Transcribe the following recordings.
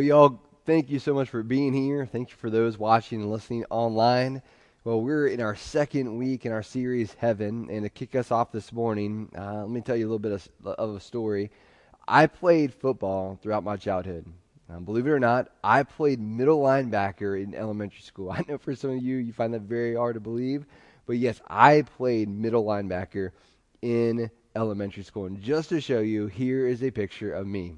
Well, y'all, thank you so much for being here. Thank you for those watching and listening online. Well, we're in our second week in our series, Heaven. And to kick us off this morning, uh, let me tell you a little bit of, of a story. I played football throughout my childhood. Um, believe it or not, I played middle linebacker in elementary school. I know for some of you, you find that very hard to believe. But yes, I played middle linebacker in elementary school. And just to show you, here is a picture of me.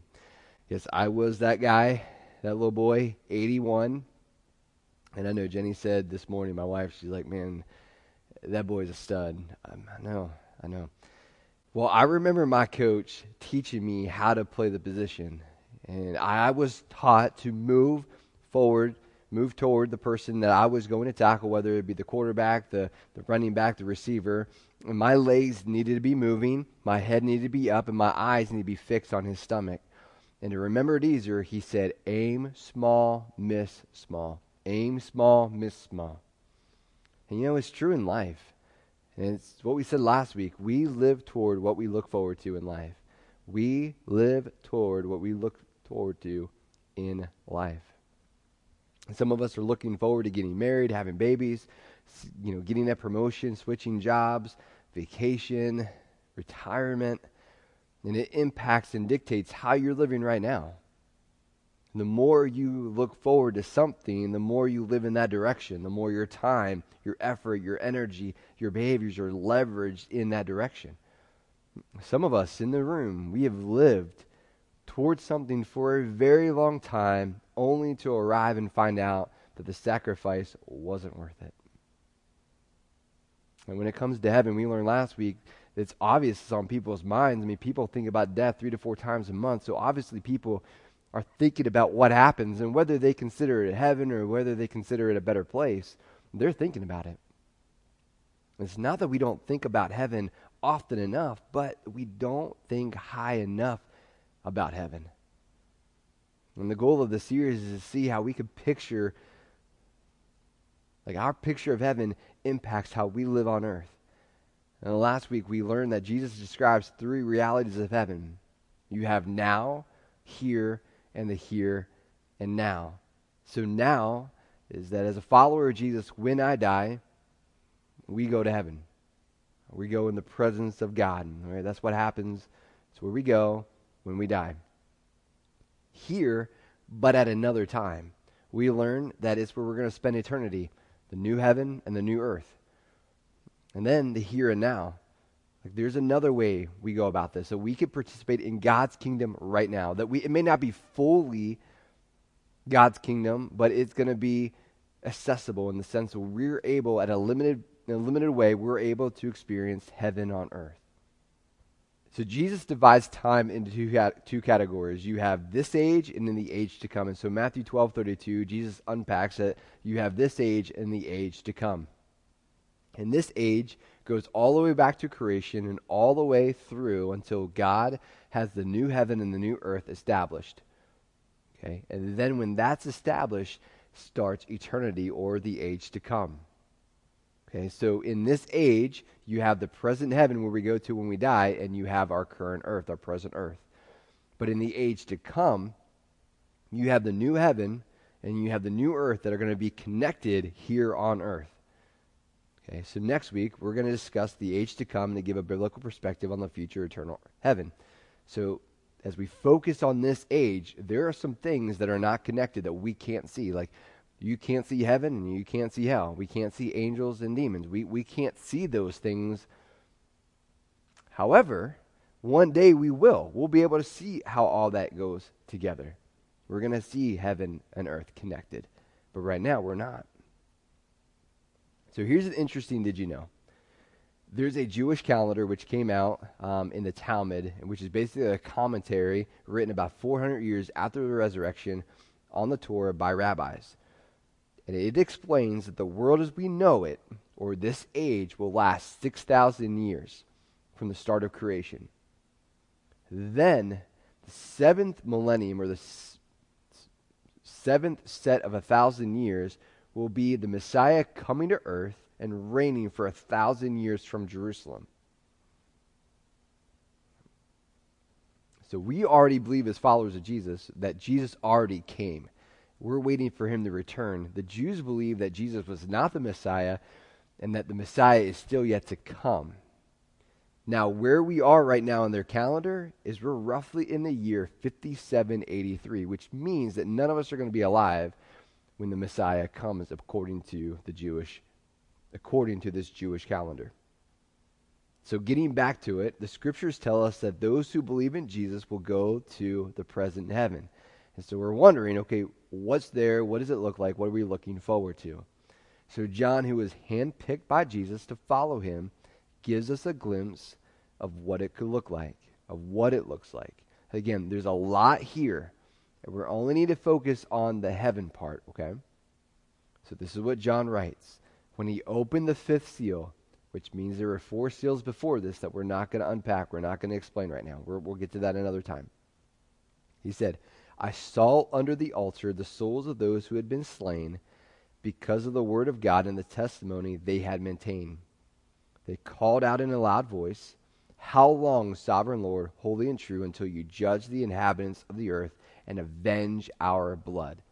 Yes, I was that guy, that little boy, 81. And I know Jenny said this morning, my wife, she's like, man, that boy's a stud. Um, I know, I know. Well, I remember my coach teaching me how to play the position. And I was taught to move forward, move toward the person that I was going to tackle, whether it be the quarterback, the, the running back, the receiver. And my legs needed to be moving, my head needed to be up, and my eyes needed to be fixed on his stomach. And to remember it easier, he said, aim small, miss small. Aim small, miss small. And you know, it's true in life. And it's what we said last week. We live toward what we look forward to in life. We live toward what we look toward to in life. Some of us are looking forward to getting married, having babies, you know, getting that promotion, switching jobs, vacation, retirement, and it impacts and dictates how you're living right now. The more you look forward to something, the more you live in that direction, the more your time, your effort, your energy, your behaviors are leveraged in that direction. Some of us in the room, we have lived towards something for a very long time only to arrive and find out that the sacrifice wasn't worth it. And when it comes to heaven, we learned last week it's obvious it's on people's minds. I mean, people think about death three to four times a month, so obviously people are thinking about what happens and whether they consider it heaven or whether they consider it a better place. They're thinking about it. It's not that we don't think about heaven often enough, but we don't think high enough about heaven. And the goal of the series is to see how we could picture, like our picture of heaven impacts how we live on earth. And last week we learned that Jesus describes three realities of heaven you have now, here, and the here and now. So now is that as a follower of Jesus, when I die, we go to heaven. We go in the presence of God. Right? That's what happens. It's where we go when we die. Here, but at another time, we learn that it's where we're going to spend eternity the new heaven and the new earth. And then the here and now. Like there's another way we go about this. So we can participate in God's kingdom right now. That we it may not be fully God's kingdom, but it's going to be accessible in the sense that we're able at a limited in a limited way, we're able to experience heaven on earth. So Jesus divides time into two, two categories. You have this age and then the age to come. And so Matthew 12, 32, Jesus unpacks that you have this age and the age to come. And this age goes all the way back to creation and all the way through until God has the new heaven and the new earth established. Okay? And then when that's established, starts eternity or the age to come. Okay, so in this age, you have the present heaven where we go to when we die, and you have our current earth, our present earth. But in the age to come, you have the new heaven and you have the new earth that are going to be connected here on earth. Okay, so next week we're going to discuss the age to come and give a biblical perspective on the future eternal heaven. So as we focus on this age, there are some things that are not connected that we can't see. Like you can't see heaven and you can't see hell. We can't see angels and demons. We, we can't see those things. However, one day we will. We'll be able to see how all that goes together. We're going to see heaven and earth connected. But right now, we're not. So here's an interesting did you know? There's a Jewish calendar which came out um, in the Talmud, which is basically a commentary written about 400 years after the resurrection on the Torah by rabbis. And it explains that the world as we know it, or this age, will last 6,000 years from the start of creation. Then, the seventh millennium, or the s- seventh set of a thousand years, will be the Messiah coming to earth and reigning for a thousand years from Jerusalem. So we already believe, as followers of Jesus, that Jesus already came. We're waiting for him to return. The Jews believe that Jesus was not the Messiah and that the Messiah is still yet to come. Now, where we are right now in their calendar is we're roughly in the year 5783, which means that none of us are going to be alive when the Messiah comes according to the Jewish according to this Jewish calendar. So getting back to it, the scriptures tell us that those who believe in Jesus will go to the present heaven. And so we're wondering, okay, what's there? What does it look like? What are we looking forward to? So John, who was handpicked by Jesus to follow him, gives us a glimpse of what it could look like, of what it looks like. Again, there's a lot here, and we only need to focus on the heaven part, okay? So this is what John writes. When he opened the fifth seal, which means there were four seals before this that we're not going to unpack, we're not going to explain right now. we will get to that another time. He said, I saw under the altar the souls of those who had been slain because of the word of God and the testimony they had maintained. They called out in a loud voice, How long, sovereign Lord, holy and true, until you judge the inhabitants of the earth and avenge our blood?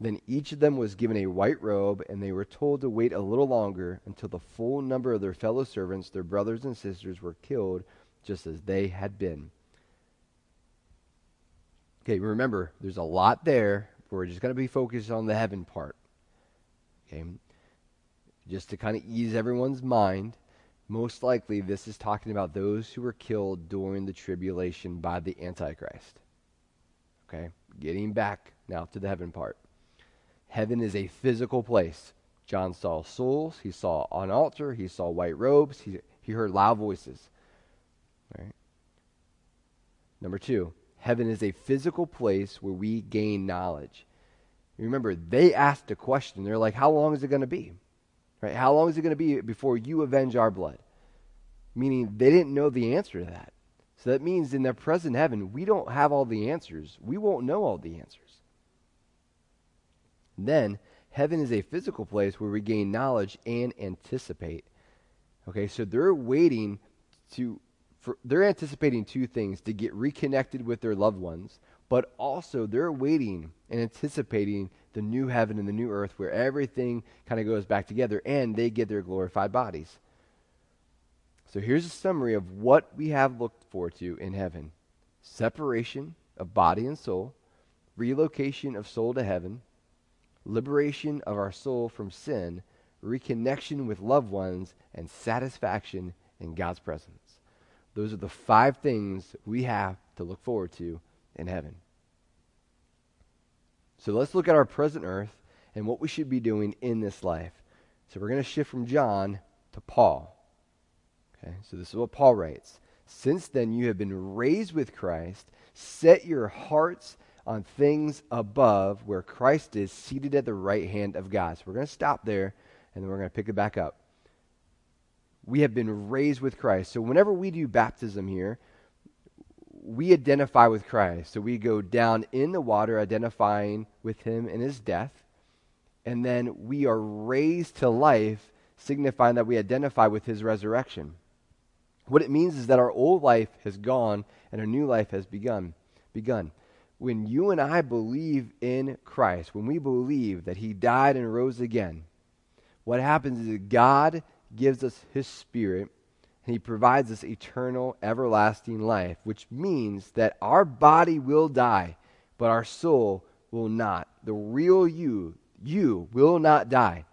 Then each of them was given a white robe, and they were told to wait a little longer until the full number of their fellow servants, their brothers and sisters, were killed just as they had been. Okay, remember, there's a lot there. We're just going to be focused on the heaven part. Okay, just to kind of ease everyone's mind, most likely this is talking about those who were killed during the tribulation by the Antichrist. Okay, getting back now to the heaven part. Heaven is a physical place. John saw souls, he saw an altar, he saw white robes, he, he heard loud voices. Right? Number two, heaven is a physical place where we gain knowledge. Remember, they asked a question. They're like, How long is it going to be? Right? How long is it going to be before you avenge our blood? Meaning they didn't know the answer to that. So that means in their present heaven, we don't have all the answers. We won't know all the answers. Then, heaven is a physical place where we gain knowledge and anticipate. Okay, so they're waiting to, for, they're anticipating two things to get reconnected with their loved ones, but also they're waiting and anticipating the new heaven and the new earth where everything kind of goes back together and they get their glorified bodies. So here's a summary of what we have looked forward to in heaven separation of body and soul, relocation of soul to heaven, liberation of our soul from sin, reconnection with loved ones, and satisfaction in God's presence. Those are the five things we have to look forward to in heaven. So let's look at our present earth and what we should be doing in this life. So we're going to shift from John to Paul. Okay, so this is what Paul writes. Since then you have been raised with Christ, set your hearts on things above where Christ is seated at the right hand of God. So we're going to stop there and then we're going to pick it back up. We have been raised with Christ. So whenever we do baptism here, we identify with Christ. So we go down in the water, identifying with him in his death. And then we are raised to life, signifying that we identify with his resurrection. What it means is that our old life has gone and a new life has begun. begun. When you and I believe in Christ, when we believe that he died and rose again, what happens is that God gives us his spirit and he provides us eternal, everlasting life, which means that our body will die, but our soul will not. The real you, you, will not die.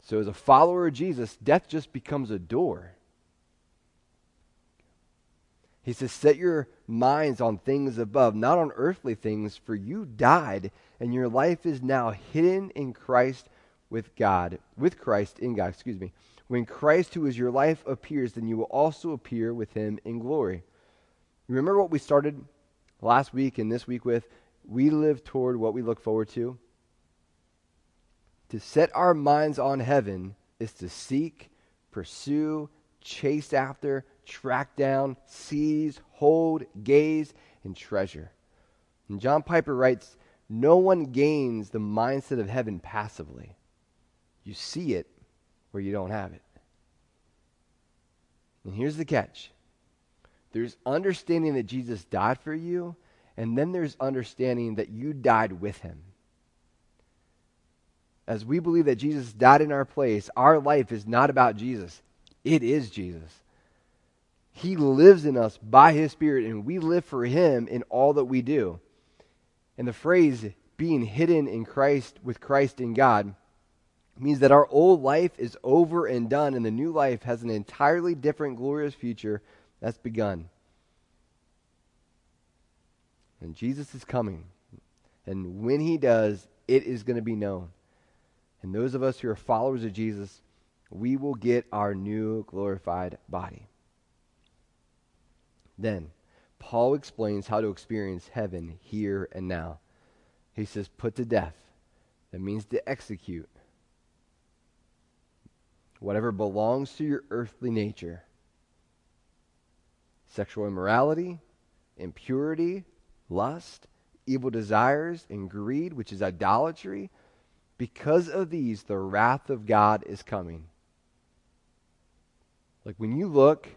So, as a follower of Jesus, death just becomes a door. He says, Set your minds on things above, not on earthly things, for you died, and your life is now hidden in Christ with God, with Christ in God, excuse me. When Christ, who is your life, appears, then you will also appear with him in glory. Remember what we started last week and this week with? We live toward what we look forward to. To set our minds on heaven is to seek, pursue, chase after, track down, seize, hold, gaze, and treasure. And John Piper writes No one gains the mindset of heaven passively. You see it where you don't have it. And here's the catch There's understanding that Jesus died for you, and then there's understanding that you died with him. As we believe that Jesus died in our place, our life is not about Jesus, it is Jesus. He lives in us by his Spirit, and we live for him in all that we do. And the phrase being hidden in Christ with Christ in God means that our old life is over and done, and the new life has an entirely different, glorious future that's begun. And Jesus is coming. And when he does, it is going to be known. And those of us who are followers of Jesus, we will get our new glorified body. Then, Paul explains how to experience heaven here and now. He says, put to death. That means to execute. Whatever belongs to your earthly nature sexual immorality, impurity, lust, evil desires, and greed, which is idolatry. Because of these, the wrath of God is coming. Like when you look,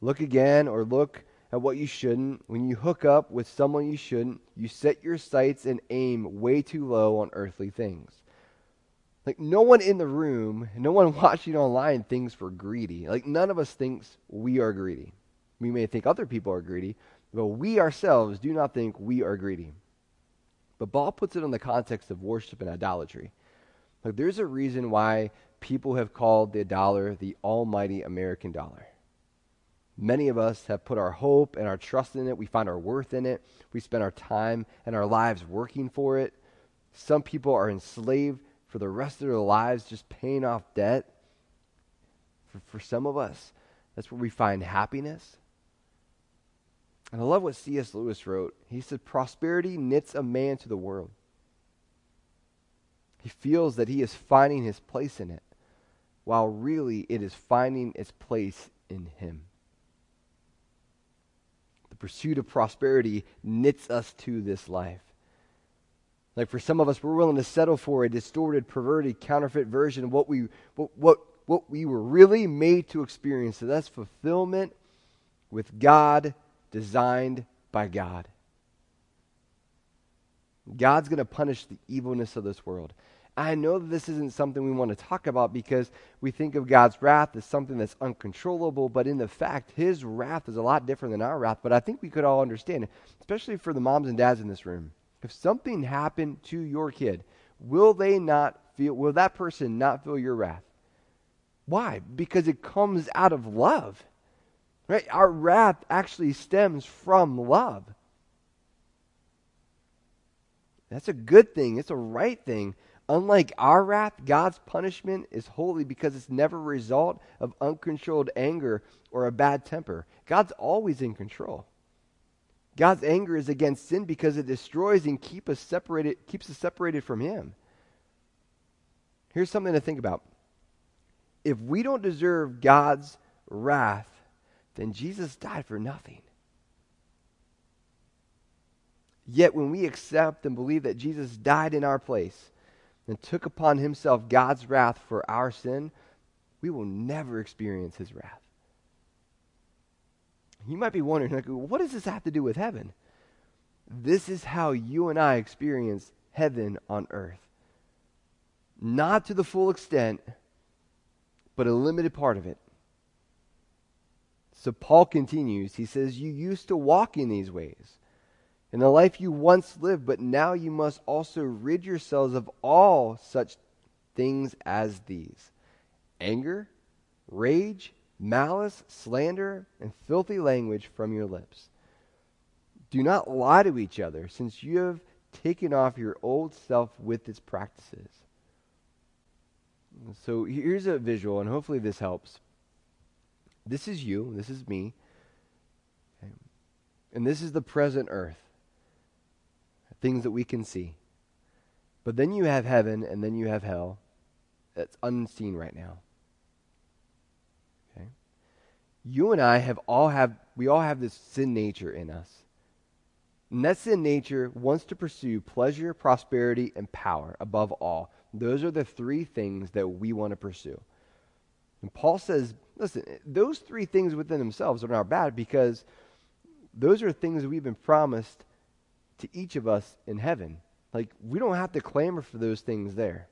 look again, or look at what you shouldn't, when you hook up with someone you shouldn't, you set your sights and aim way too low on earthly things. Like no one in the room, no one watching online thinks we're greedy. Like none of us thinks we are greedy. We may think other people are greedy, but we ourselves do not think we are greedy. But Paul puts it in the context of worship and idolatry. Like there's a reason why people have called the dollar the almighty American dollar. Many of us have put our hope and our trust in it. We find our worth in it. We spend our time and our lives working for it. Some people are enslaved for the rest of their lives just paying off debt. For, for some of us, that's where we find happiness. And I love what C.S. Lewis wrote. He said, Prosperity knits a man to the world. He feels that he is finding his place in it, while really it is finding its place in him. The pursuit of prosperity knits us to this life. Like for some of us, we're willing to settle for a distorted, perverted, counterfeit version of what we, what, what, what we were really made to experience. So that's fulfillment with God designed by God. God's going to punish the evilness of this world. I know that this isn't something we want to talk about because we think of God's wrath as something that's uncontrollable, but in the fact, His wrath is a lot different than our wrath. But I think we could all understand, especially for the moms and dads in this room. If something happened to your kid, will they not feel, will that person not feel your wrath? Why? Because it comes out of love. Right? Our wrath actually stems from love. That's a good thing. It's a right thing. Unlike our wrath, God's punishment is holy because it's never a result of uncontrolled anger or a bad temper. God's always in control. God's anger is against sin because it destroys and keep us separated, keeps us separated from Him. Here's something to think about. If we don't deserve God's wrath, then Jesus died for nothing. Yet when we accept and believe that Jesus died in our place and took upon himself God's wrath for our sin, we will never experience his wrath. You might be wondering, like, what does this have to do with heaven? This is how you and I experience heaven on earth. Not to the full extent, but a limited part of it. So Paul continues. He says, You used to walk in these ways, in the life you once lived, but now you must also rid yourselves of all such things as these anger, rage, malice, slander, and filthy language from your lips. Do not lie to each other, since you have taken off your old self with its practices. So here's a visual, and hopefully this helps. This is you, this is me. And this is the present earth. Things that we can see. But then you have heaven and then you have hell. That's unseen right now. Okay? You and I have all have we all have this sin nature in us. And that sin nature wants to pursue pleasure, prosperity, and power above all. Those are the three things that we want to pursue. And Paul says, listen, those three things within themselves are not bad because those are things we've been promised to each of us in heaven. Like, we don't have to clamor for those things there.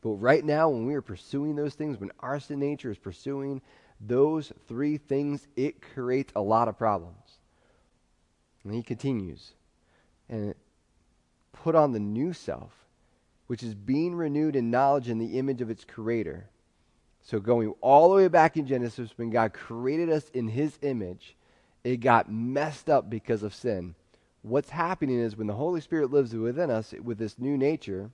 But right now, when we are pursuing those things, when our sin nature is pursuing those three things, it creates a lot of problems. And he continues, and put on the new self, which is being renewed in knowledge in the image of its creator. So, going all the way back in Genesis, when God created us in his image, it got messed up because of sin. What's happening is when the Holy Spirit lives within us with this new nature,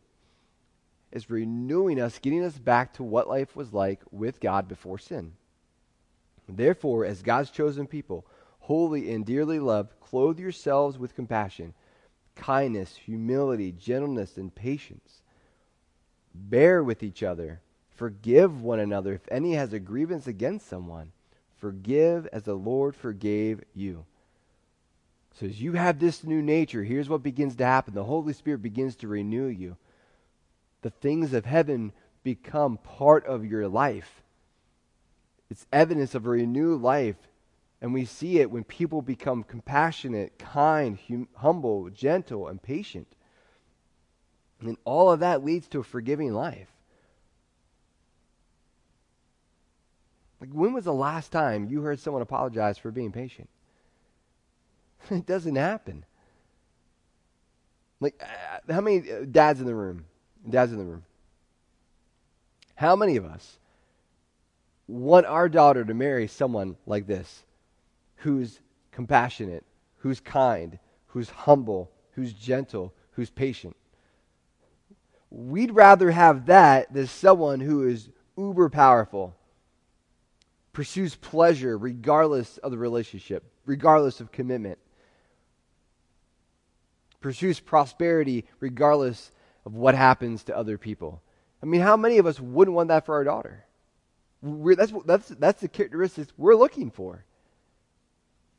is renewing us, getting us back to what life was like with God before sin. Therefore, as God's chosen people, holy and dearly loved, clothe yourselves with compassion, kindness, humility, gentleness, and patience. Bear with each other. Forgive one another if any has a grievance against someone. Forgive as the Lord forgave you. So, as you have this new nature, here's what begins to happen the Holy Spirit begins to renew you the things of heaven become part of your life. It's evidence of a renewed life. And we see it when people become compassionate, kind, hum- humble, gentle, and patient. And all of that leads to a forgiving life. Like, when was the last time you heard someone apologize for being patient? it doesn't happen. Like, uh, how many uh, dads in the room? Dads in the room. How many of us want our daughter to marry someone like this who's compassionate, who's kind, who's humble, who's gentle, who's patient? We'd rather have that than someone who is uber powerful, pursues pleasure regardless of the relationship, regardless of commitment, pursues prosperity regardless of what happens to other people. I mean, how many of us wouldn't want that for our daughter? We're, that's, that's, that's the characteristics we're looking for.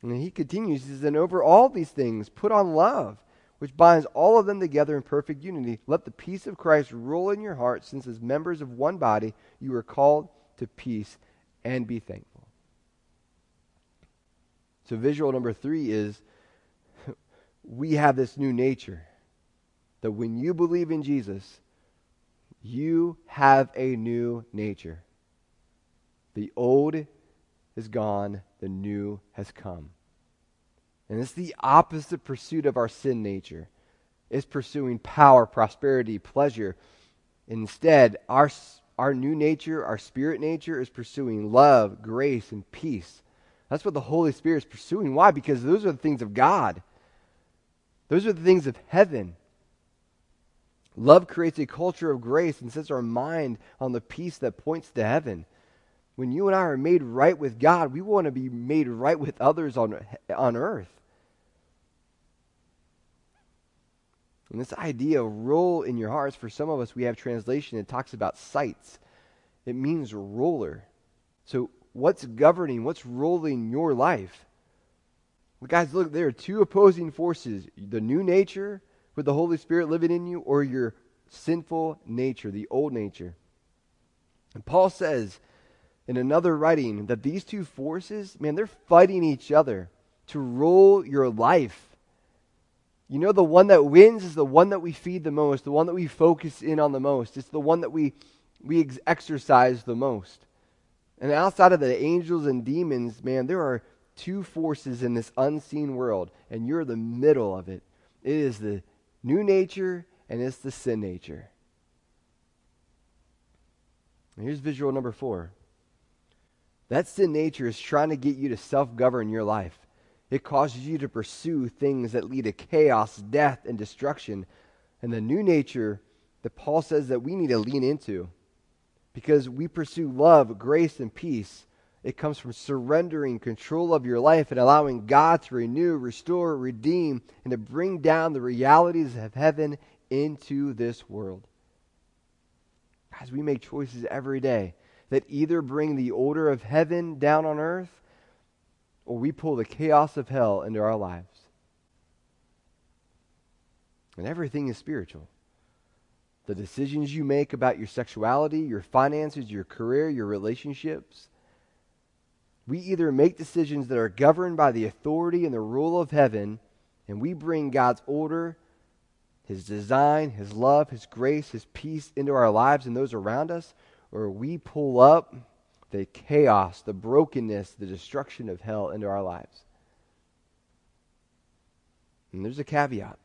And he continues, he says, And over all these things, put on love, which binds all of them together in perfect unity. Let the peace of Christ rule in your hearts, since as members of one body, you are called to peace and be thankful. So, visual number three is we have this new nature that when you believe in Jesus, you have a new nature. The old is gone, the new has come. And it's the opposite pursuit of our sin nature. It's pursuing power, prosperity, pleasure. Instead, our, our new nature, our spirit nature, is pursuing love, grace, and peace. That's what the Holy Spirit is pursuing. Why? Because those are the things of God, those are the things of heaven. Love creates a culture of grace and sets our mind on the peace that points to heaven. When you and I are made right with God, we want to be made right with others on, on earth. And this idea of rule in your hearts, for some of us, we have translation that talks about sights. It means ruler. So, what's governing, what's ruling your life? Well, guys, look, there are two opposing forces the new nature with the Holy Spirit living in you or your sinful nature, the old nature. And Paul says in another writing that these two forces, man, they're fighting each other to rule your life. You know, the one that wins is the one that we feed the most, the one that we focus in on the most. It's the one that we, we ex- exercise the most. And outside of the angels and demons, man, there are two forces in this unseen world, and you're the middle of it. It is the new nature and it's the sin nature. And here's visual number four. That sin nature is trying to get you to self govern your life. It causes you to pursue things that lead to chaos, death, and destruction. And the new nature that Paul says that we need to lean into because we pursue love, grace, and peace it comes from surrendering control of your life and allowing God to renew, restore, redeem, and to bring down the realities of heaven into this world. As we make choices every day that either bring the order of heaven down on earth or we pull the chaos of hell into our lives. And everything is spiritual. The decisions you make about your sexuality, your finances, your career, your relationships, We either make decisions that are governed by the authority and the rule of heaven, and we bring God's order, His design, His love, His grace, His peace into our lives and those around us, or we pull up the chaos, the brokenness, the destruction of hell into our lives. And there's a caveat.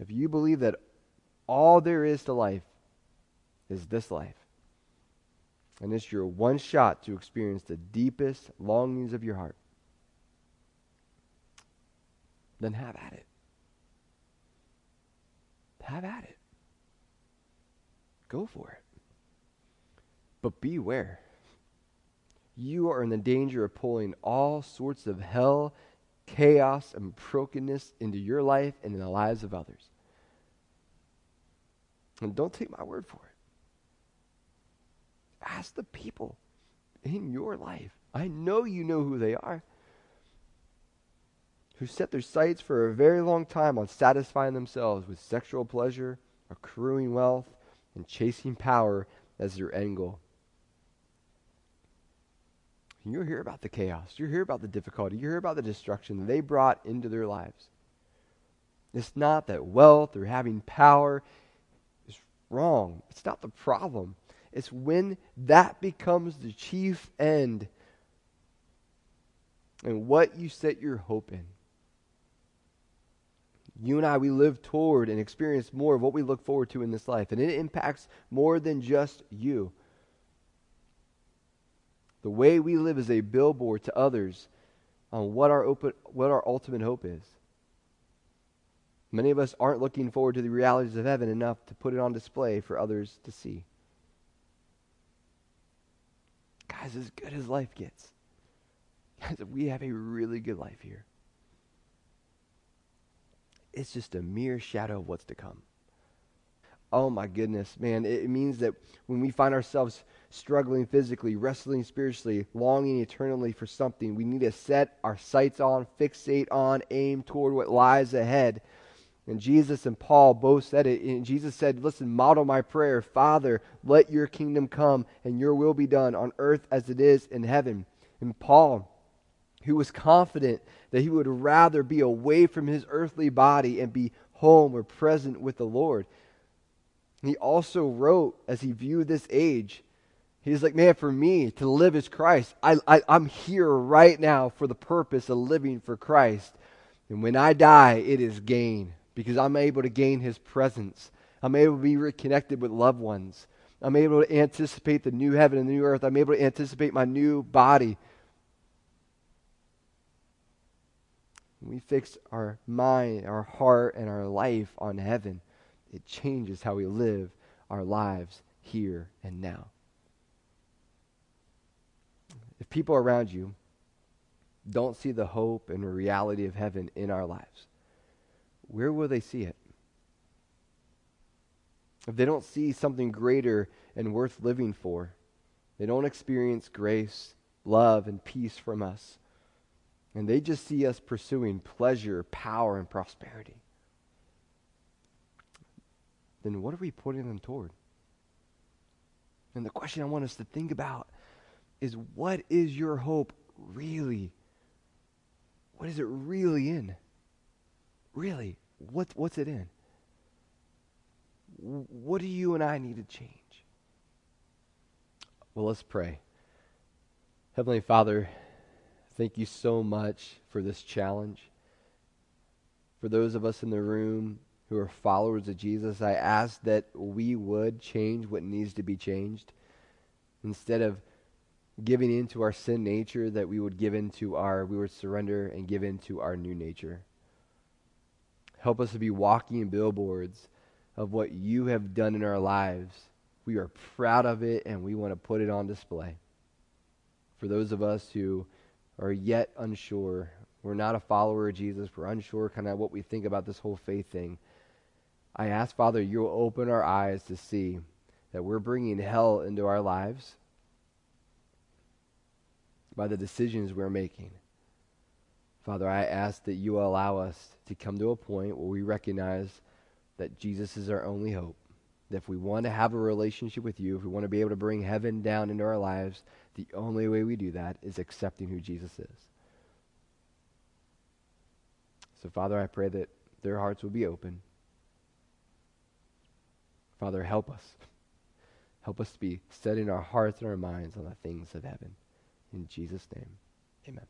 If you believe that all there is to life is this life, and it's your one shot to experience the deepest longings of your heart, then have at it. Have at it. Go for it. But beware. You are in the danger of pulling all sorts of hell, chaos, and brokenness into your life and in the lives of others. And don't take my word for it. Ask the people in your life. I know you know who they are. Who set their sights for a very long time on satisfying themselves with sexual pleasure, accruing wealth, and chasing power as their end goal. You'll hear about the chaos. You'll hear about the difficulty. You hear about the destruction they brought into their lives. It's not that wealth or having power is wrong. It's not the problem. It's when that becomes the chief end and what you set your hope in. You and I, we live toward and experience more of what we look forward to in this life, and it impacts more than just you. The way we live is a billboard to others on what our, open, what our ultimate hope is. Many of us aren't looking forward to the realities of heaven enough to put it on display for others to see. Guys, as good as life gets, guys, we have a really good life here. It's just a mere shadow of what's to come. Oh my goodness, man. It means that when we find ourselves struggling physically, wrestling spiritually, longing eternally for something, we need to set our sights on, fixate on, aim toward what lies ahead. And Jesus and Paul both said it. And Jesus said, Listen, model my prayer. Father, let your kingdom come and your will be done on earth as it is in heaven. And Paul, who was confident that he would rather be away from his earthly body and be home or present with the Lord. He also wrote, as he viewed this age, he's like, man, for me to live is Christ. I, I, I'm here right now for the purpose of living for Christ. And when I die, it is gain because I'm able to gain his presence. I'm able to be reconnected with loved ones. I'm able to anticipate the new heaven and the new earth. I'm able to anticipate my new body. When we fix our mind, our heart, and our life on heaven, it changes how we live our lives here and now. If people around you don't see the hope and reality of heaven in our lives, where will they see it? If they don't see something greater and worth living for, they don't experience grace, love, and peace from us, and they just see us pursuing pleasure, power, and prosperity, then what are we putting them toward? And the question I want us to think about is what is your hope really? What is it really in? Really, what, what's it in? What do you and I need to change? Well, let's pray. Heavenly Father, thank you so much for this challenge. For those of us in the room who are followers of Jesus, I ask that we would change what needs to be changed. Instead of giving into our sin nature, that we would give into our, we would surrender and give into our new nature. Help us to be walking billboards of what you have done in our lives. We are proud of it and we want to put it on display. For those of us who are yet unsure, we're not a follower of Jesus, we're unsure kind of what we think about this whole faith thing. I ask, Father, you'll open our eyes to see that we're bringing hell into our lives by the decisions we're making. Father, I ask that you allow us to come to a point where we recognize that Jesus is our only hope. that if we want to have a relationship with you, if we want to be able to bring heaven down into our lives, the only way we do that is accepting who Jesus is. So, Father, I pray that their hearts will be open. Father, help us. Help us to be setting our hearts and our minds on the things of heaven. In Jesus' name, amen.